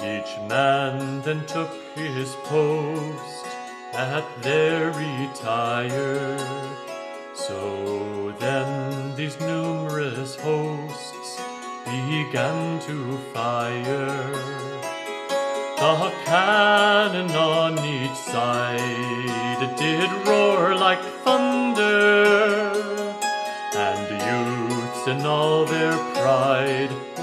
Each man then took his post at their retire. So then these numerous hosts began to fire. The cannon on each side did roar like thunder, and youths in all their pride.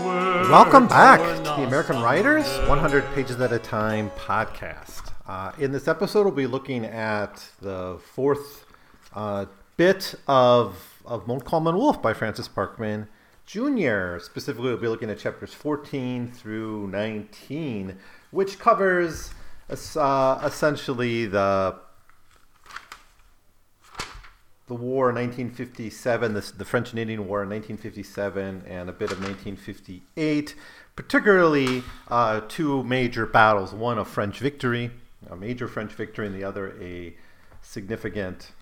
Welcome back to the American Writers 100 Pages at a Time podcast. Uh, in this episode, we'll be looking at the fourth uh, bit of, of Montcalm and Wolfe by Francis Parkman Jr. Specifically, we'll be looking at chapters 14 through 19, which covers uh, essentially the the war in 1957, the, the French and Indian War in 1957, and a bit of 1958, particularly uh, two major battles one a French victory, a major French victory, and the other a significant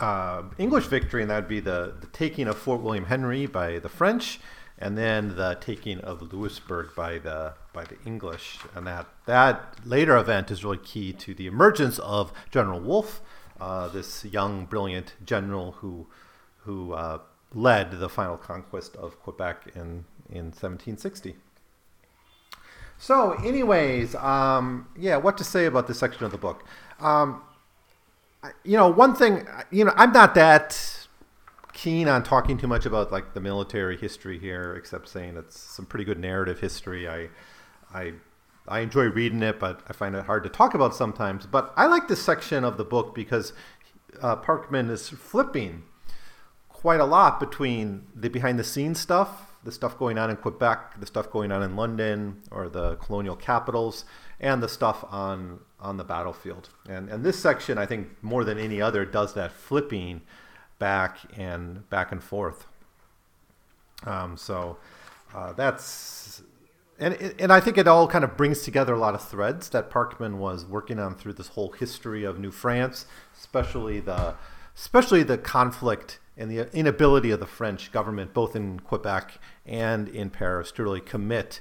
uh, English victory, and that would be the, the taking of Fort William Henry by the French, and then the taking of Louisbourg by the by the English. And that that later event is really key to the emergence of General Wolfe, uh, this young, brilliant general who who uh, led the final conquest of Quebec in in 1760. So, anyways, um, yeah, what to say about this section of the book? Um, you know, one thing, you know, I'm not that keen on talking too much about like the military history here, except saying it's some pretty good narrative history. I, I, I enjoy reading it, but I find it hard to talk about sometimes. But I like this section of the book because uh, Parkman is flipping quite a lot between the behind the scenes stuff, the stuff going on in Quebec, the stuff going on in London or the colonial capitals, and the stuff on on the battlefield. And and this section, I think, more than any other, does that flipping back and back and forth. Um, so uh, that's and and I think it all kind of brings together a lot of threads that Parkman was working on through this whole history of New France, especially the especially the conflict and the inability of the French government, both in Quebec and in Paris, to really commit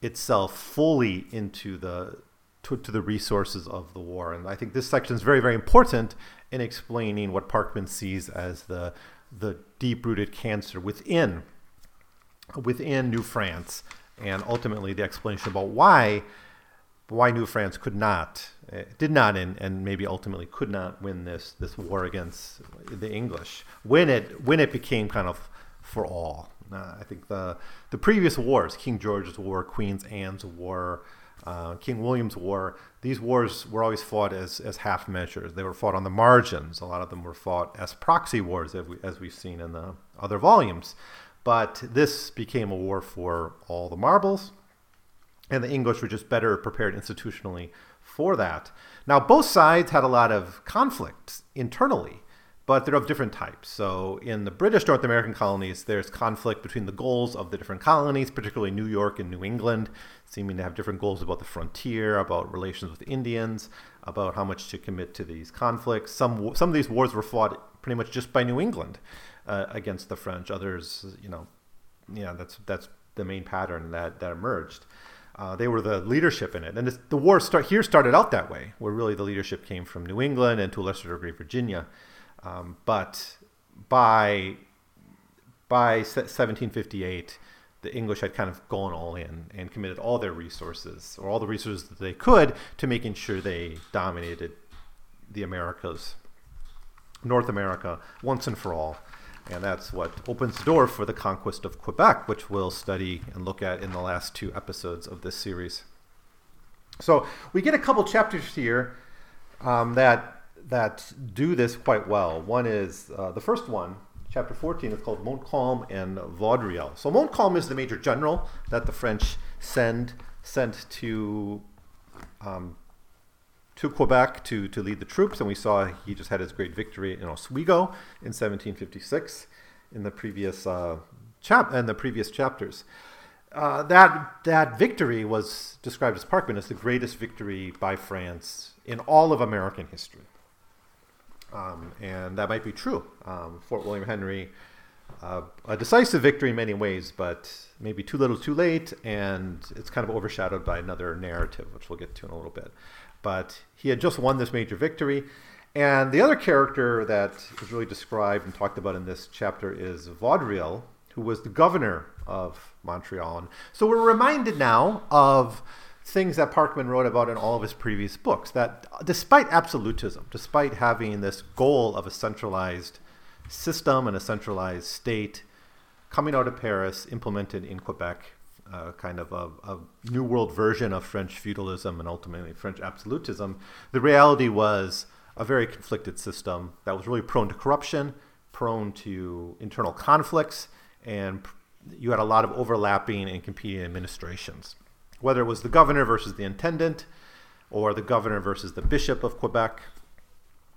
itself fully into the to, to, the resources of the war. And I think this section is very, very important in explaining what Parkman sees as the the deep-rooted cancer within within New France, and ultimately the explanation about why why New France could not, uh, did not, and, and maybe ultimately could not win this this war against the English when it when it became kind of for all. Uh, I think the the previous wars, King George's War, Queen Anne's War, uh, King William's War, these wars were always fought as, as half measures. They were fought on the margins. A lot of them were fought as proxy wars, as, we, as we've seen in the other volumes. But this became a war for all the marbles, and the English were just better prepared institutionally for that. Now, both sides had a lot of conflict internally, but they're of different types. So, in the British North American colonies, there's conflict between the goals of the different colonies, particularly New York and New England, seeming to have different goals about the frontier, about relations with Indians, about how much to commit to these conflicts. Some some of these wars were fought pretty much just by New England uh, against the French. Others, you know, yeah, that's that's the main pattern that that emerged. Uh, they were the leadership in it, and this, the war start here started out that way, where really the leadership came from New England and to a lesser degree Virginia. Um, but by by 1758, the English had kind of gone all in and committed all their resources, or all the resources that they could, to making sure they dominated the Americas, North America, once and for all. And that's what opens the door for the conquest of Quebec, which we'll study and look at in the last two episodes of this series. So we get a couple chapters here um, that that do this quite well. One is uh, the first one, chapter 14, is called Montcalm and Vaudreuil. So Montcalm is the major general that the French send sent to um, to Quebec to, to lead the troops, and we saw he just had his great victory in Oswego in 1756 in the previous uh, chap in the previous chapters. Uh, that that victory was described as Parkman as the greatest victory by France in all of American history, um, and that might be true. Um, Fort William Henry uh, a decisive victory in many ways, but maybe too little, too late, and it's kind of overshadowed by another narrative, which we'll get to in a little bit. But he had just won this major victory. And the other character that is really described and talked about in this chapter is Vaudreuil, who was the governor of Montreal. And so we're reminded now of things that Parkman wrote about in all of his previous books that despite absolutism, despite having this goal of a centralized system and a centralized state coming out of Paris, implemented in Quebec, uh, kind of a, a, new world version of French feudalism and ultimately French absolutism, the reality was a very conflicted system that was really prone to corruption, prone to internal conflicts, and you had a lot of overlapping and competing administrations. Whether it was the governor versus the intendant, or the governor versus the bishop of Quebec,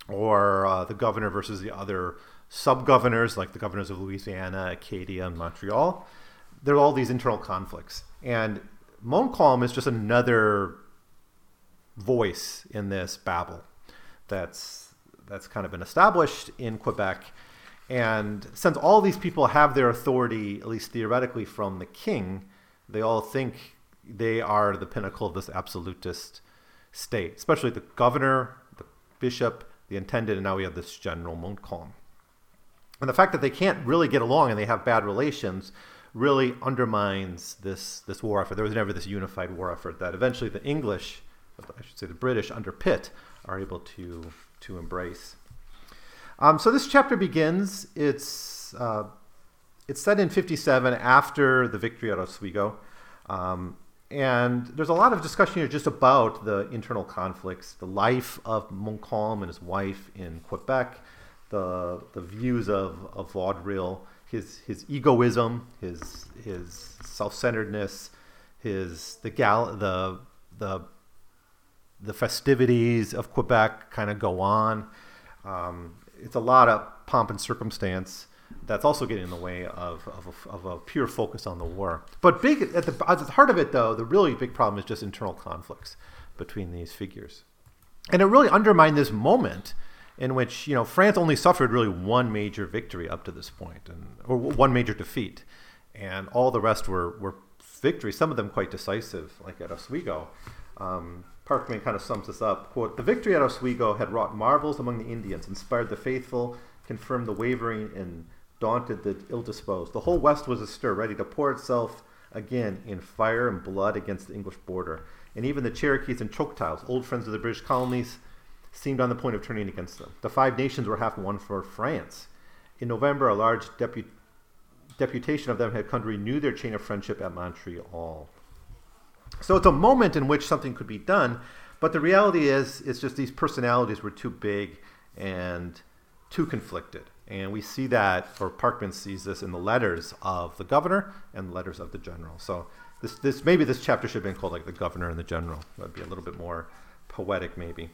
or uh, the governor versus the other sub governors, like the governors of Louisiana, Acadia, and Montreal. There are all these internal conflicts. And Montcalm is just another voice in this babel that's, that's kind of been established in Quebec. And since all these people have their authority, at least theoretically, from the king, they all think they are the pinnacle of this absolutist state, especially the governor, the bishop, the intendant, and now we have this general Montcalm. And the fact that they can't really get along and they have bad relations really undermines this, this war effort. There was never this unified war effort that eventually the English, I should say the British under Pitt, are able to, to embrace. Um, so this chapter begins. It's, uh, it's set in 57 after the victory at Oswego. Um, and there's a lot of discussion here just about the internal conflicts, the life of Montcalm and his wife in Quebec, the the views of of Vaudreuil, his his egoism, his his self centeredness, his the gal the the the festivities of Quebec kind of go on. Um, it's a lot of pomp and circumstance that's also getting in the way of, of, a, of a pure focus on the war. But big at the, at the heart of it, though, the really big problem is just internal conflicts between these figures. And it really undermined this moment in which you know France only suffered really one major victory up to this point, and or one major defeat, and all the rest were were victories. Some of them quite decisive, like at Oswego. Um, Parkman kind of sums this up. Quote, the victory at Oswego had wrought marvels among the Indians, inspired the faithful, confirmed the wavering, and daunted the ill-disposed. The whole West was astir, ready to pour itself again in fire and blood against the English border. And even the Cherokees and Choctaws, old friends of the British colonies, seemed on the point of turning against them. The Five Nations were half won for France. In November, a large depu- deputation of them had come to renew their chain of friendship at Montreal. So it's a moment in which something could be done, but the reality is, it's just these personalities were too big and too conflicted. And we see that, or Parkman sees this in the letters of the governor and the letters of the general. So this, this maybe this chapter should have been called like the governor and the general. That would be a little bit more poetic, maybe.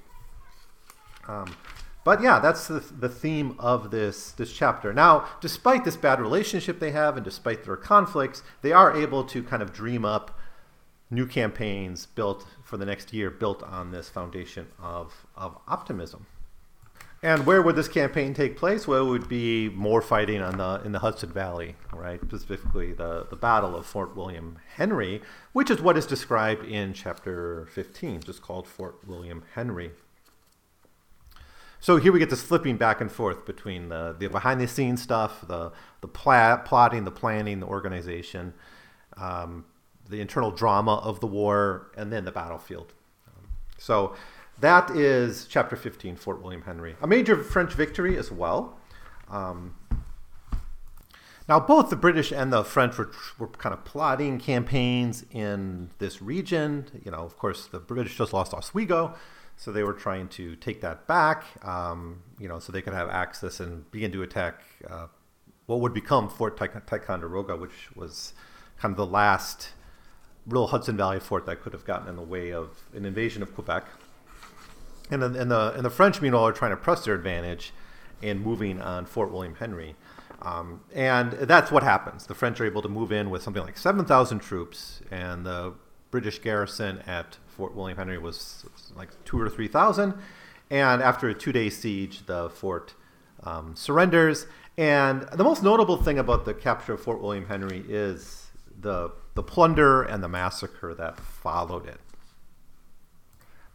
Um, but yeah, that's the, the theme of this, this chapter. Now, despite this bad relationship they have and despite their conflicts, they are able to kind of dream up new campaigns built for the next year, built on this foundation of, of optimism. And where would this campaign take place? Well, it would be more fighting on the in the Hudson Valley, right? Specifically, the, the Battle of Fort William Henry, which is what is described in chapter 15, just called Fort William Henry. So here we get this flipping back and forth between the, the behind the scenes stuff, the, the plotting, the planning, the organization, um, the internal drama of the war, and then the battlefield. so that is chapter 15, Fort William Henry. A major French victory as well. Um, now, both the British and the French were, were kind of plotting campaigns in this region. You know, of course, the British just lost Oswego, so they were trying to take that back, um, you know, so they could have access and begin to attack uh, what would become Fort Ticonderoga, which was kind of the last real Hudson Valley fort that could have gotten in the way of an invasion of Quebec. And, and, the, and the French, meanwhile, are trying to press their advantage in moving on Fort William Henry. Um, and that's what happens. The French are able to move in with something like 7,000 troops, and the British garrison at Fort William Henry was like two or 3,000. And after a two day siege, the fort um, surrenders. And the most notable thing about the capture of Fort William Henry is the the plunder and the massacre that followed it.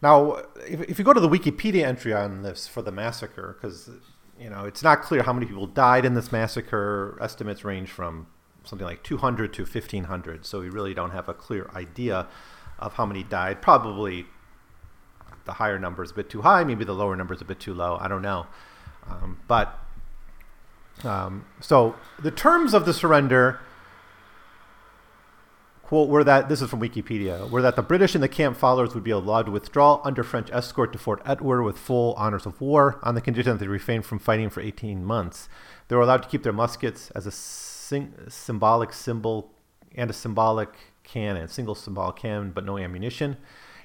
Now, if, if you go to the Wikipedia entry on this for the massacre, because you know it's not clear how many people died in this massacre. Estimates range from something like 200 to 1500, so we really don't have a clear idea of how many died. Probably the higher number is a bit too high, maybe the lower number is a bit too low. I don't know, um, but um, so the terms of the surrender quote were that this is from Wikipedia were that the British and the camp followers would be allowed to withdraw under French escort to Fort Edward with full honors of war on the condition that they refrained from fighting for 18 months. They were allowed to keep their muskets as a symbolic symbol and a symbolic cannon, single symbolic cannon, but no ammunition.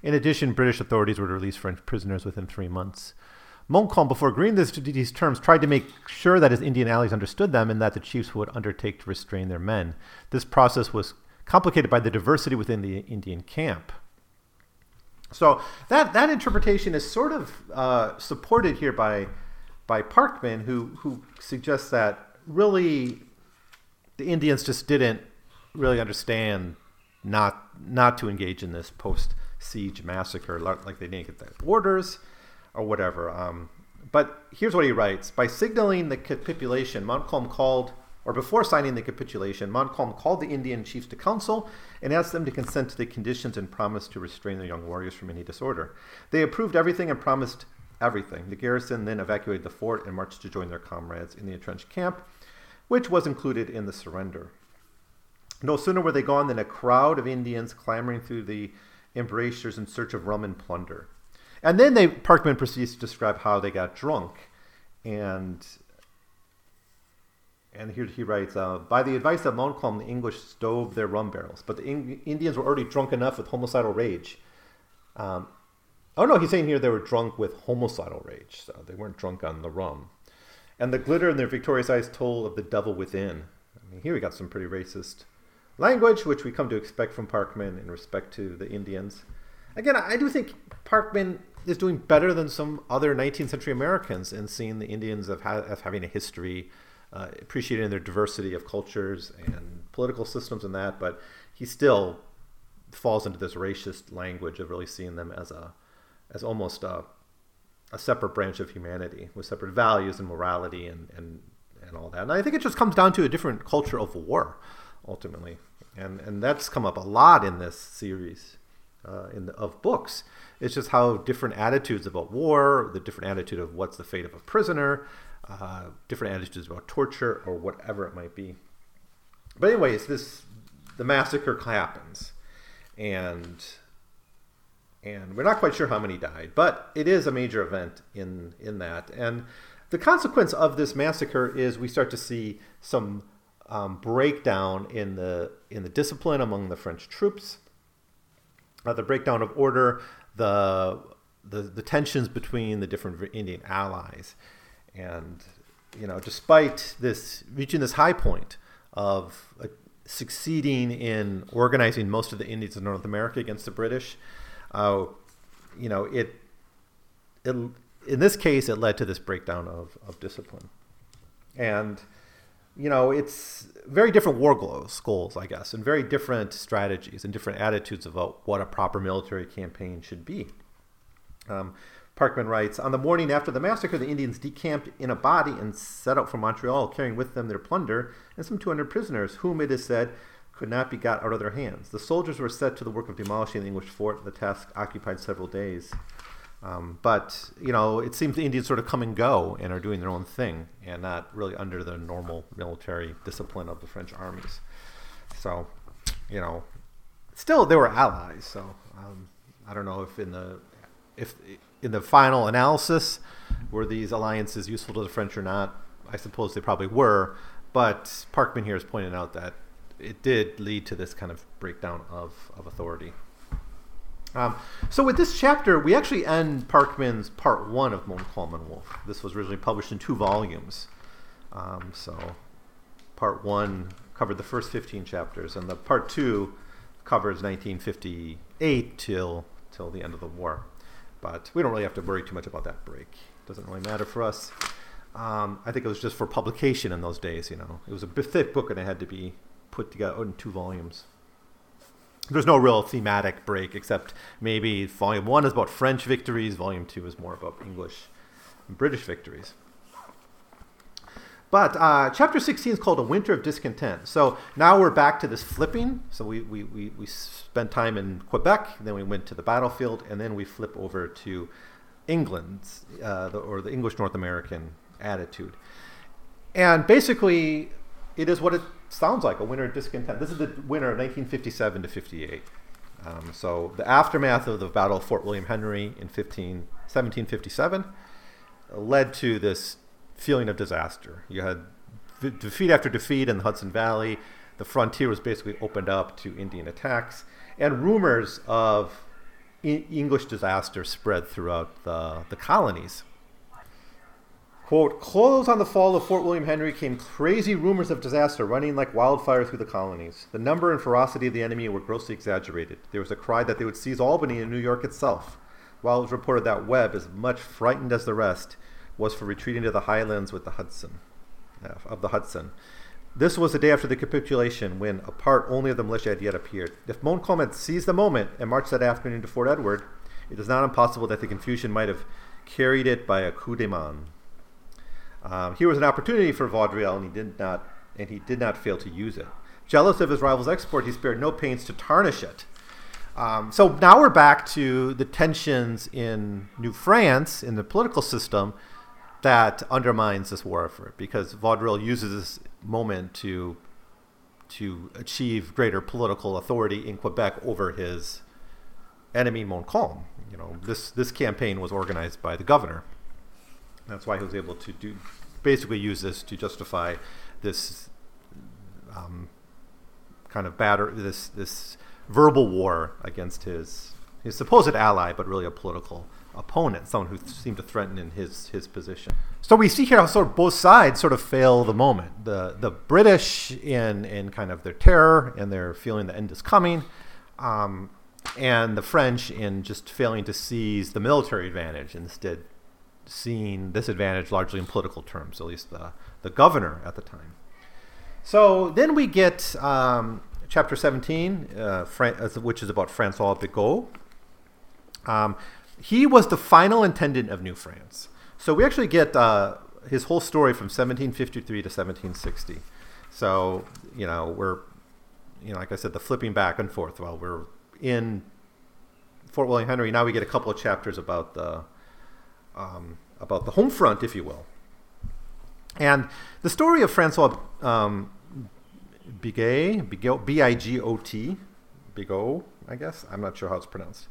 In addition, British authorities were to release French prisoners within three months. Montcalm, before agreeing to these terms, tried to make sure that his Indian allies understood them and that the chiefs would undertake to restrain their men. This process was complicated by the diversity within the Indian camp. So that that interpretation is sort of uh, supported here by by Parkman, who who suggests that really the Indians just didn't really understand not not to engage in this post siege massacre, like they didn't get the orders or whatever. Um, but here's what he writes: By signaling the capitulation, Montcalm called or before signing the capitulation, Montcalm called the Indian chiefs to council and asked them to consent to the conditions and promised to restrain the young warriors from any disorder. They approved everything and promised everything. The garrison then evacuated the fort and marched to join their comrades in the entrenched camp, which was included in the surrender. No sooner were they gone than a crowd of Indians clamoring through the embrasures in search of rum and plunder. And then they Parkman proceeds to describe how they got drunk. And and here he writes, uh, by the advice of Montcalm, the English stove their rum barrels, but the in- Indians were already drunk enough with homicidal rage. Um, oh no, he's saying here they were drunk with homicidal rage, so they weren't drunk on the rum. And the glitter in their victorious eyes told of the devil within. I mean, here we got some pretty racist language, which we come to expect from Parkman in respect to the Indians. Again, I do think Parkman is doing better than some other 19th century Americans in seeing the Indians of, ha- of having a history uh, appreciating their diversity of cultures and political systems and that, but he still falls into this racist language of really seeing them as a as almost a, a separate branch of humanity with separate values and morality and, and and all that. And I think it just comes down to a different culture of war, ultimately, and and that's come up a lot in this series uh, in the, of books. It's just how different attitudes about war, the different attitude of what's the fate of a prisoner, uh, different attitudes about torture or whatever it might be. But anyways, this the massacre happens, and and we're not quite sure how many died, but it is a major event in in that. And the consequence of this massacre is we start to see some um, breakdown in the in the discipline among the French troops, uh, the breakdown of order, the, the the tensions between the different Indian allies, and you know, despite this reaching this high point of uh, succeeding in organizing most of the Indians of North America against the British, uh, you know, it, it in this case it led to this breakdown of, of discipline, and you know, it's very different war goals, I guess, and very different strategies and different attitudes about what a proper military campaign should be. Um, Parkman writes On the morning after the massacre, the Indians decamped in a body and set out for Montreal, carrying with them their plunder and some 200 prisoners, whom it is said could not be got out of their hands. The soldiers were set to the work of demolishing the English fort. The task occupied several days. Um, but, you know, it seems the Indians sort of come and go and are doing their own thing and not really under the normal military discipline of the French armies. So, you know, still they were allies. So um, I don't know if in the if in the final analysis, were these alliances useful to the French or not? I suppose they probably were, but Parkman here is pointing out that it did lead to this kind of breakdown of, of authority. Um, so with this chapter, we actually end Parkman's part one of Montcalm and Wolfe. This was originally published in two volumes. Um, so part one covered the first 15 chapters, and the part two covers 1958 till till the end of the war. But we don't really have to worry too much about that break. It doesn't really matter for us. Um, I think it was just for publication in those days. You know, it was a thick book and it had to be put together in two volumes. There's no real thematic break except maybe volume one is about French victories, volume two is more about English and British victories. But uh, chapter 16 is called A Winter of Discontent. So now we're back to this flipping. So we, we, we, we spent time in Quebec, then we went to the battlefield, and then we flip over to England's, uh, the, or the English North American attitude. And basically, it is what it sounds like a winter of discontent. This is the winter of 1957 to 58. Um, so the aftermath of the Battle of Fort William Henry in 15, 1757 led to this feeling of disaster. You had defeat after defeat in the Hudson Valley. The frontier was basically opened up to Indian attacks, and rumors of English disaster spread throughout the, the colonies. Quote, close on the fall of Fort William Henry came crazy rumors of disaster running like wildfire through the colonies. The number and ferocity of the enemy were grossly exaggerated. There was a cry that they would seize Albany and New York itself. While it was reported that Webb, as much frightened as the rest, was for retreating to the highlands with the Hudson, uh, of the Hudson. This was the day after the capitulation, when a part only of the militia had yet appeared. If Montcalm had seized the moment and marched that afternoon to Fort Edward, it is not impossible that the confusion might have carried it by a coup de main. Um, here was an opportunity for Vaudreuil, and he did not, and he did not fail to use it. Jealous of his rival's export, he spared no pains to tarnish it. Um, so now we're back to the tensions in New France in the political system that undermines this war effort because Vaudreuil uses this moment to to achieve greater political authority in Quebec over his enemy Montcalm. You know, this this campaign was organized by the governor. That's why he was able to do basically use this to justify this um, kind of batter this this verbal war against his his supposed ally, but really a political opponent, someone who seemed to threaten in his his position. So we see here how sort of both sides sort of fail the moment. The the British in in kind of their terror and their feeling the end is coming, um, and the French in just failing to seize the military advantage, instead seeing this advantage largely in political terms, at least the the governor at the time. So then we get um, chapter 17, uh, which is about Francois Bigot. Um, he was the final intendant of New France. So we actually get uh, his whole story from 1753 to 1760. So you know we're, you know, like I said, the flipping back and forth while we're in Fort William Henry. Now we get a couple of chapters about the um, about the home front, if you will. And the story of Francois um, Bigot, B-I-G-O-T, Bigot, I guess. I'm not sure how it's pronounced.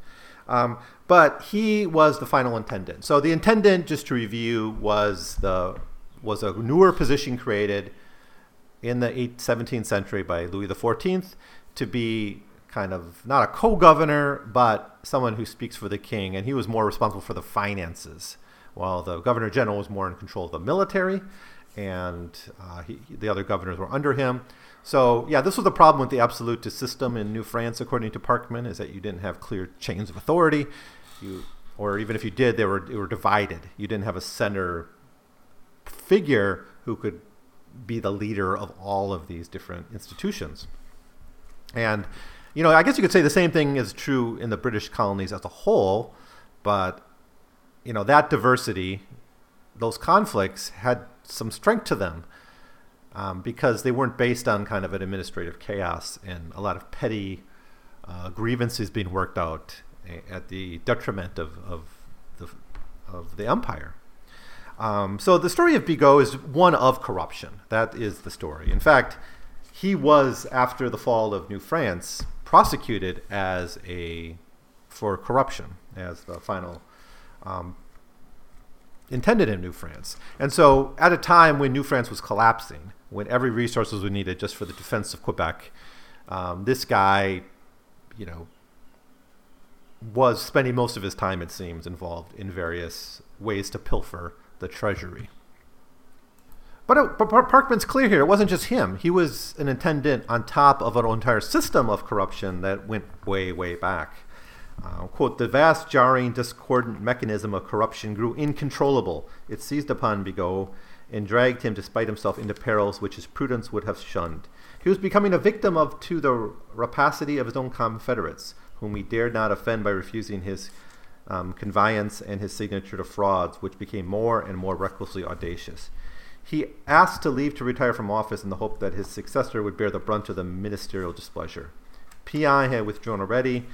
Um, but he was the final intendant. So the intendant, just to review, was the was a newer position created in the 17th century by Louis XIV to be kind of not a co-governor, but someone who speaks for the king, and he was more responsible for the finances, while the governor general was more in control of the military, and uh, he, the other governors were under him. So yeah, this was the problem with the absolutist system in New France, according to Parkman, is that you didn't have clear chains of authority. You, or even if you did, they were they were divided. You didn't have a center figure who could be the leader of all of these different institutions. And you know, I guess you could say the same thing is true in the British colonies as a whole, but you know that diversity, those conflicts had some strength to them um, because they weren't based on kind of an administrative chaos and a lot of petty uh, grievances being worked out at the detriment of, of, the, of the empire. Um, so the story of Bigot is one of corruption. That is the story. In fact, he was after the fall of New France prosecuted as a for corruption as the final um, intendant in New France. And so at a time when New France was collapsing, when every resource was needed just for the defense of Quebec. Um, this guy, you know, was spending most of his time, it seems, involved in various ways to pilfer the treasury. But, it, but Parkman's clear here. It wasn't just him. He was an intendant on top of an entire system of corruption that went way, way back. Uh, quote, the vast, jarring, discordant mechanism of corruption grew incontrollable. It seized upon Bigot and dragged him despite himself into perils which his prudence would have shunned. He was becoming a victim of to the rapacity of his own confederates, whom he dared not offend by refusing his um, connivance and his signature to frauds, which became more and more recklessly audacious. He asked to leave to retire from office in the hope that his successor would bear the brunt of the ministerial displeasure. Péan had withdrawn already,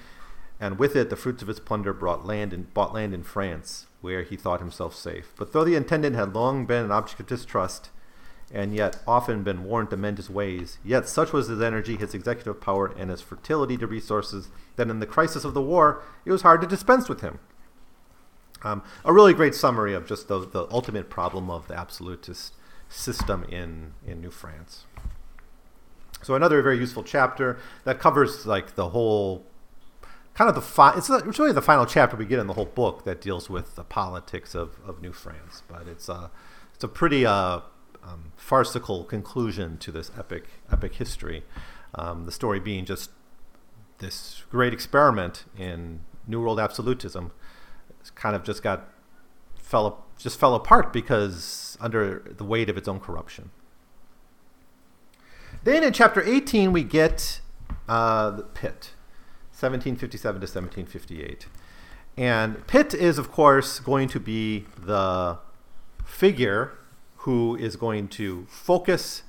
and with it the fruits of his plunder brought land in, bought land in France, where he thought himself safe. But though the intendant had long been an object of distrust, and yet often been warned to mend his ways, yet such was his energy, his executive power, and his fertility to resources that in the crisis of the war it was hard to dispense with him. Um, a really great summary of just the, the ultimate problem of the absolutist system in, in New France. So another very useful chapter that covers like the whole kind of the fi- it's, it's really the final chapter we get in the whole book that deals with the politics of, of New France, but it's a it's a pretty uh, um, farcical conclusion to this epic epic history. Um, the story being just this great experiment in New World absolutism, it's kind of just got fell just fell apart because under the weight of its own corruption. Then in chapter 18 we get uh, the Pitt, 1757 to 1758. And Pitt is, of course, going to be the figure who is going to focus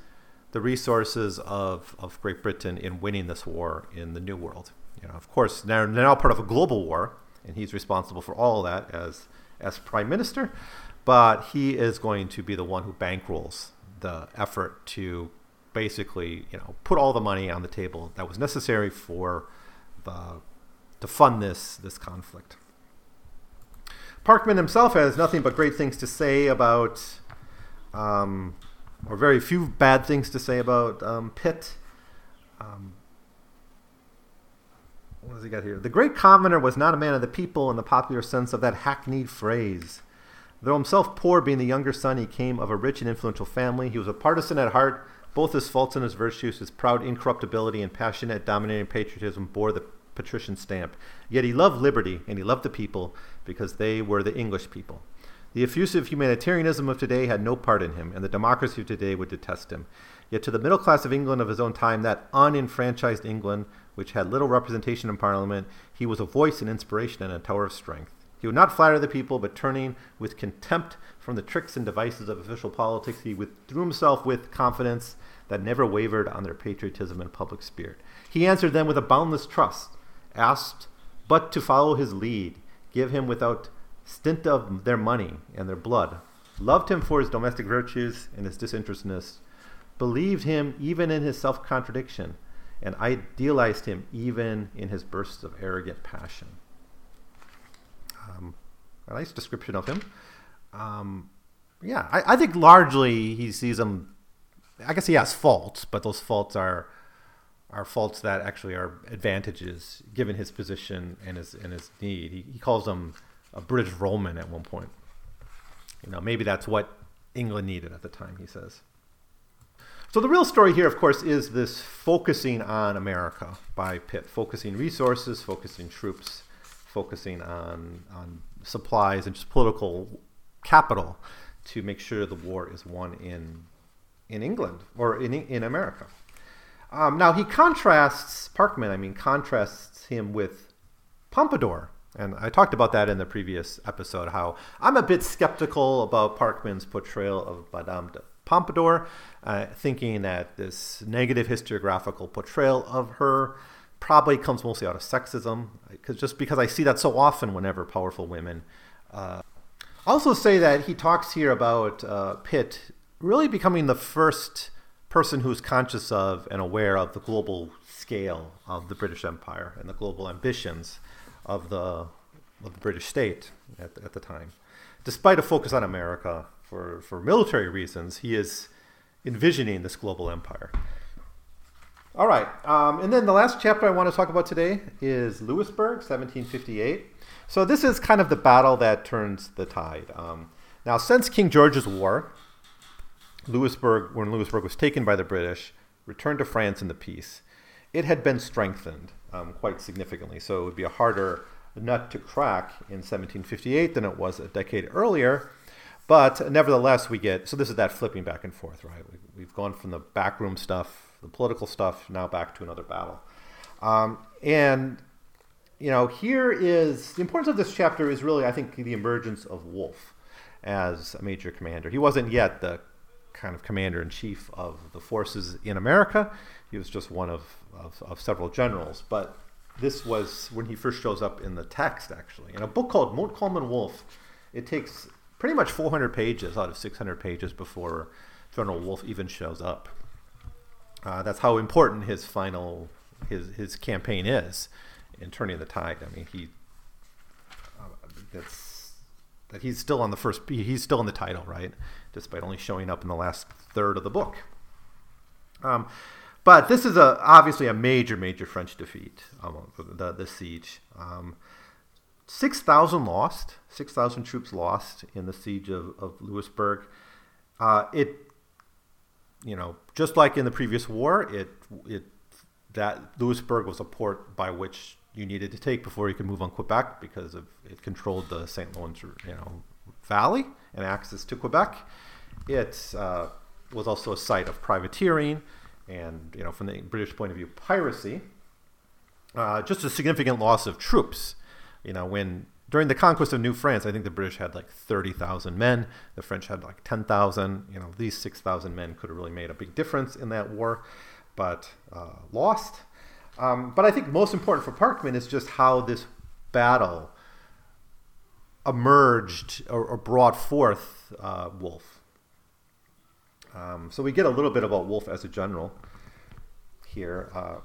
the resources of, of Great Britain in winning this war in the New World. You know, of course, they're now part of a global war, and he's responsible for all of that as, as prime minister, but he is going to be the one who bankrolls the effort to basically, you know, put all the money on the table that was necessary for the, to fund this, this conflict. Parkman himself has nothing but great things to say about um, or very few bad things to say about um, Pitt. Um, what does he got here? The great commoner was not a man of the people in the popular sense of that hackneyed phrase. Though himself poor, being the younger son, he came of a rich and influential family. He was a partisan at heart. Both his faults and his virtues, his proud incorruptibility and passionate, dominating patriotism bore the patrician stamp. Yet he loved liberty and he loved the people because they were the English people. The effusive humanitarianism of today had no part in him, and the democracy of today would detest him. Yet to the middle class of England of his own time, that unenfranchised England, which had little representation in Parliament, he was a voice and inspiration and a tower of strength. He would not flatter the people, but turning with contempt from the tricks and devices of official politics, he withdrew himself with confidence that never wavered on their patriotism and public spirit. He answered them with a boundless trust, asked but to follow his lead, give him without stint of their money and their blood, loved him for his domestic virtues and his disinterestedness, believed him even in his self contradiction, and idealized him even in his bursts of arrogant passion. Um, a nice description of him. Um, yeah, I, I, think largely he sees him. I guess he has faults, but those faults are are faults that actually are advantages given his position and his and his need. He, he calls them a British Roman at one point. You know, maybe that's what England needed at the time, he says. So the real story here, of course, is this focusing on America by Pitt, focusing resources, focusing troops, focusing on, on supplies and just political capital to make sure the war is won in, in England or in, in America. Um, now he contrasts, Parkman, I mean, contrasts him with Pompadour, and I talked about that in the previous episode, how I'm a bit skeptical about Parkman's portrayal of Madame de Pompadour, uh, thinking that this negative historiographical portrayal of her probably comes mostly out of sexism, cause just because I see that so often whenever powerful women. Uh, also, say that he talks here about uh, Pitt really becoming the first person who's conscious of and aware of the global scale of the British Empire and the global ambitions of the, of the British state at, at the time. Despite a focus on America for, for military reasons, he is envisioning this global empire. All right, um, and then the last chapter I want to talk about today is Louisbourg, 1758. So this is kind of the battle that turns the tide. Um, now, since King George's War, Louisbourg, when Louisbourg was taken by the British, returned to France in the peace, it had been strengthened um, quite significantly. So it would be a harder nut to crack in 1758 than it was a decade earlier. but nevertheless, we get so this is that flipping back and forth, right? We, we've gone from the backroom stuff, the political stuff, now back to another battle. Um, and you know, here is the importance of this chapter is really, I think, the emergence of Wolfe as a major commander. He wasn't yet the kind of commander in chief of the forces in America. He was just one of, of, of, several generals. But this was when he first shows up in the text, actually. In a book called Montcalm Wolfe, it takes pretty much 400 pages out of 600 pages before General Wolfe even shows up. Uh, that's how important his final his his campaign is in turning the tide. I mean, he uh, that's that he's still on the first. He's still in the title, right? Despite only showing up in the last third of the book. Um, but this is a obviously a major, major French defeat. Um, the the siege. Um, six thousand lost. Six thousand troops lost in the siege of, of Louisbourg. Uh, it, you know, just like in the previous war, it it that Louisbourg was a port by which you needed to take before you could move on Quebec because of it controlled the St. Lawrence, you know, Valley and access to Quebec. It uh, was also a site of privateering and, you know, from the British point of view, piracy. Uh, just a significant loss of troops. You know, when during the conquest of New France, I think the British had like 30,000 men. The French had like 10,000. You know, these 6,000 men could have really made a big difference in that war, but uh, lost. Um, but I think most important for Parkman is just how this battle emerged or, or brought forth uh, Wolfe. Um, so we get a little bit about Wolfe as a general here. Uh,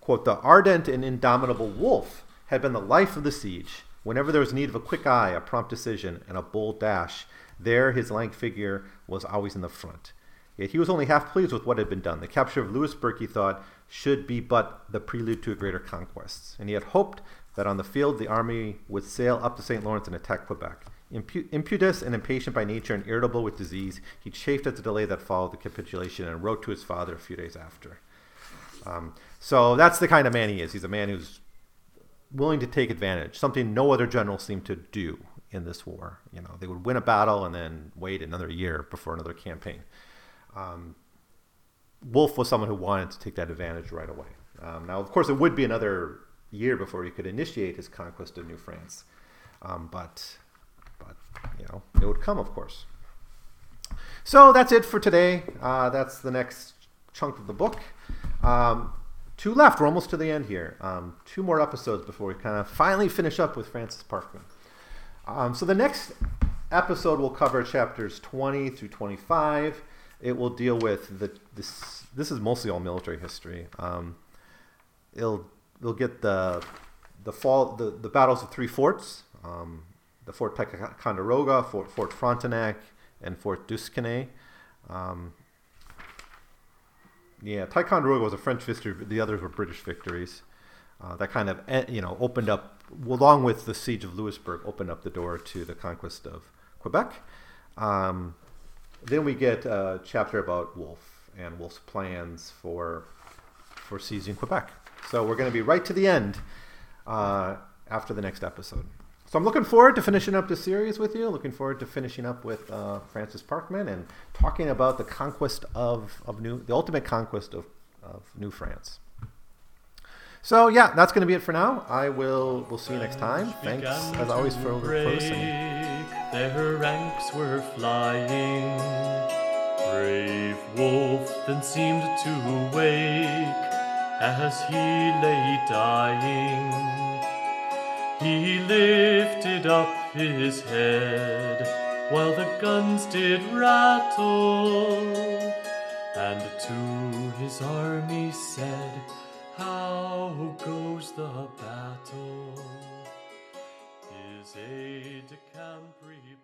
quote, the ardent and indomitable Wolfe had been the life of the siege. Whenever there was need of a quick eye, a prompt decision, and a bold dash, there his lank figure was always in the front. Yet he was only half pleased with what had been done. The capture of Louisbourg, he thought, should be but the prelude to a greater conquest. And he had hoped that on the field the army would sail up the St. Lawrence and attack Quebec. Impu- and impatient by nature and irritable with disease, he chafed at the delay that followed the capitulation and wrote to his father a few days after. Um, so that's the kind of man he is. He's a man who's willing to take advantage, something no other general seemed to do in this war. You know, they would win a battle and then wait another year before another campaign. Um, Wolfe was someone who wanted to take that advantage right away. Um, now, of course, it would be another year before he could initiate his conquest of New France, um, but but you know it would come, of course. So that's it for today. Uh, that's the next chunk of the book. Um, two left. We're almost to the end here. Um, two more episodes before we kind of finally finish up with Francis Parkman. Um, so the next episode will cover chapters 20 through 25 it will deal with the this. This is mostly all military history. Um, it'll it'll get the the fall the, the battles of three forts, um, the Fort Ticonderoga, Fort Fort Frontenac, and Fort Duquesne. Um, yeah, Ticonderoga was a French victory. The others were British victories. Uh, that kind of eh, you know opened up, along with the siege of Louisbourg, opened up the door to the conquest of Quebec. Um, then we get a chapter about Wolfe and Wolfe's plans for for seizing Quebec. So we're going to be right to the end uh, after the next episode. So I'm looking forward to finishing up this series with you. Looking forward to finishing up with uh, Francis Parkman and talking about the conquest of, of new, the ultimate conquest of, of New France. So yeah, that's going to be it for now. I will. We'll see you next time. Thanks as always for, for listening. Their ranks were flying. Brave Wolfe then seemed to wake as he lay dying. He lifted up his head while the guns did rattle, and to his army said, How goes the battle? His aide de camp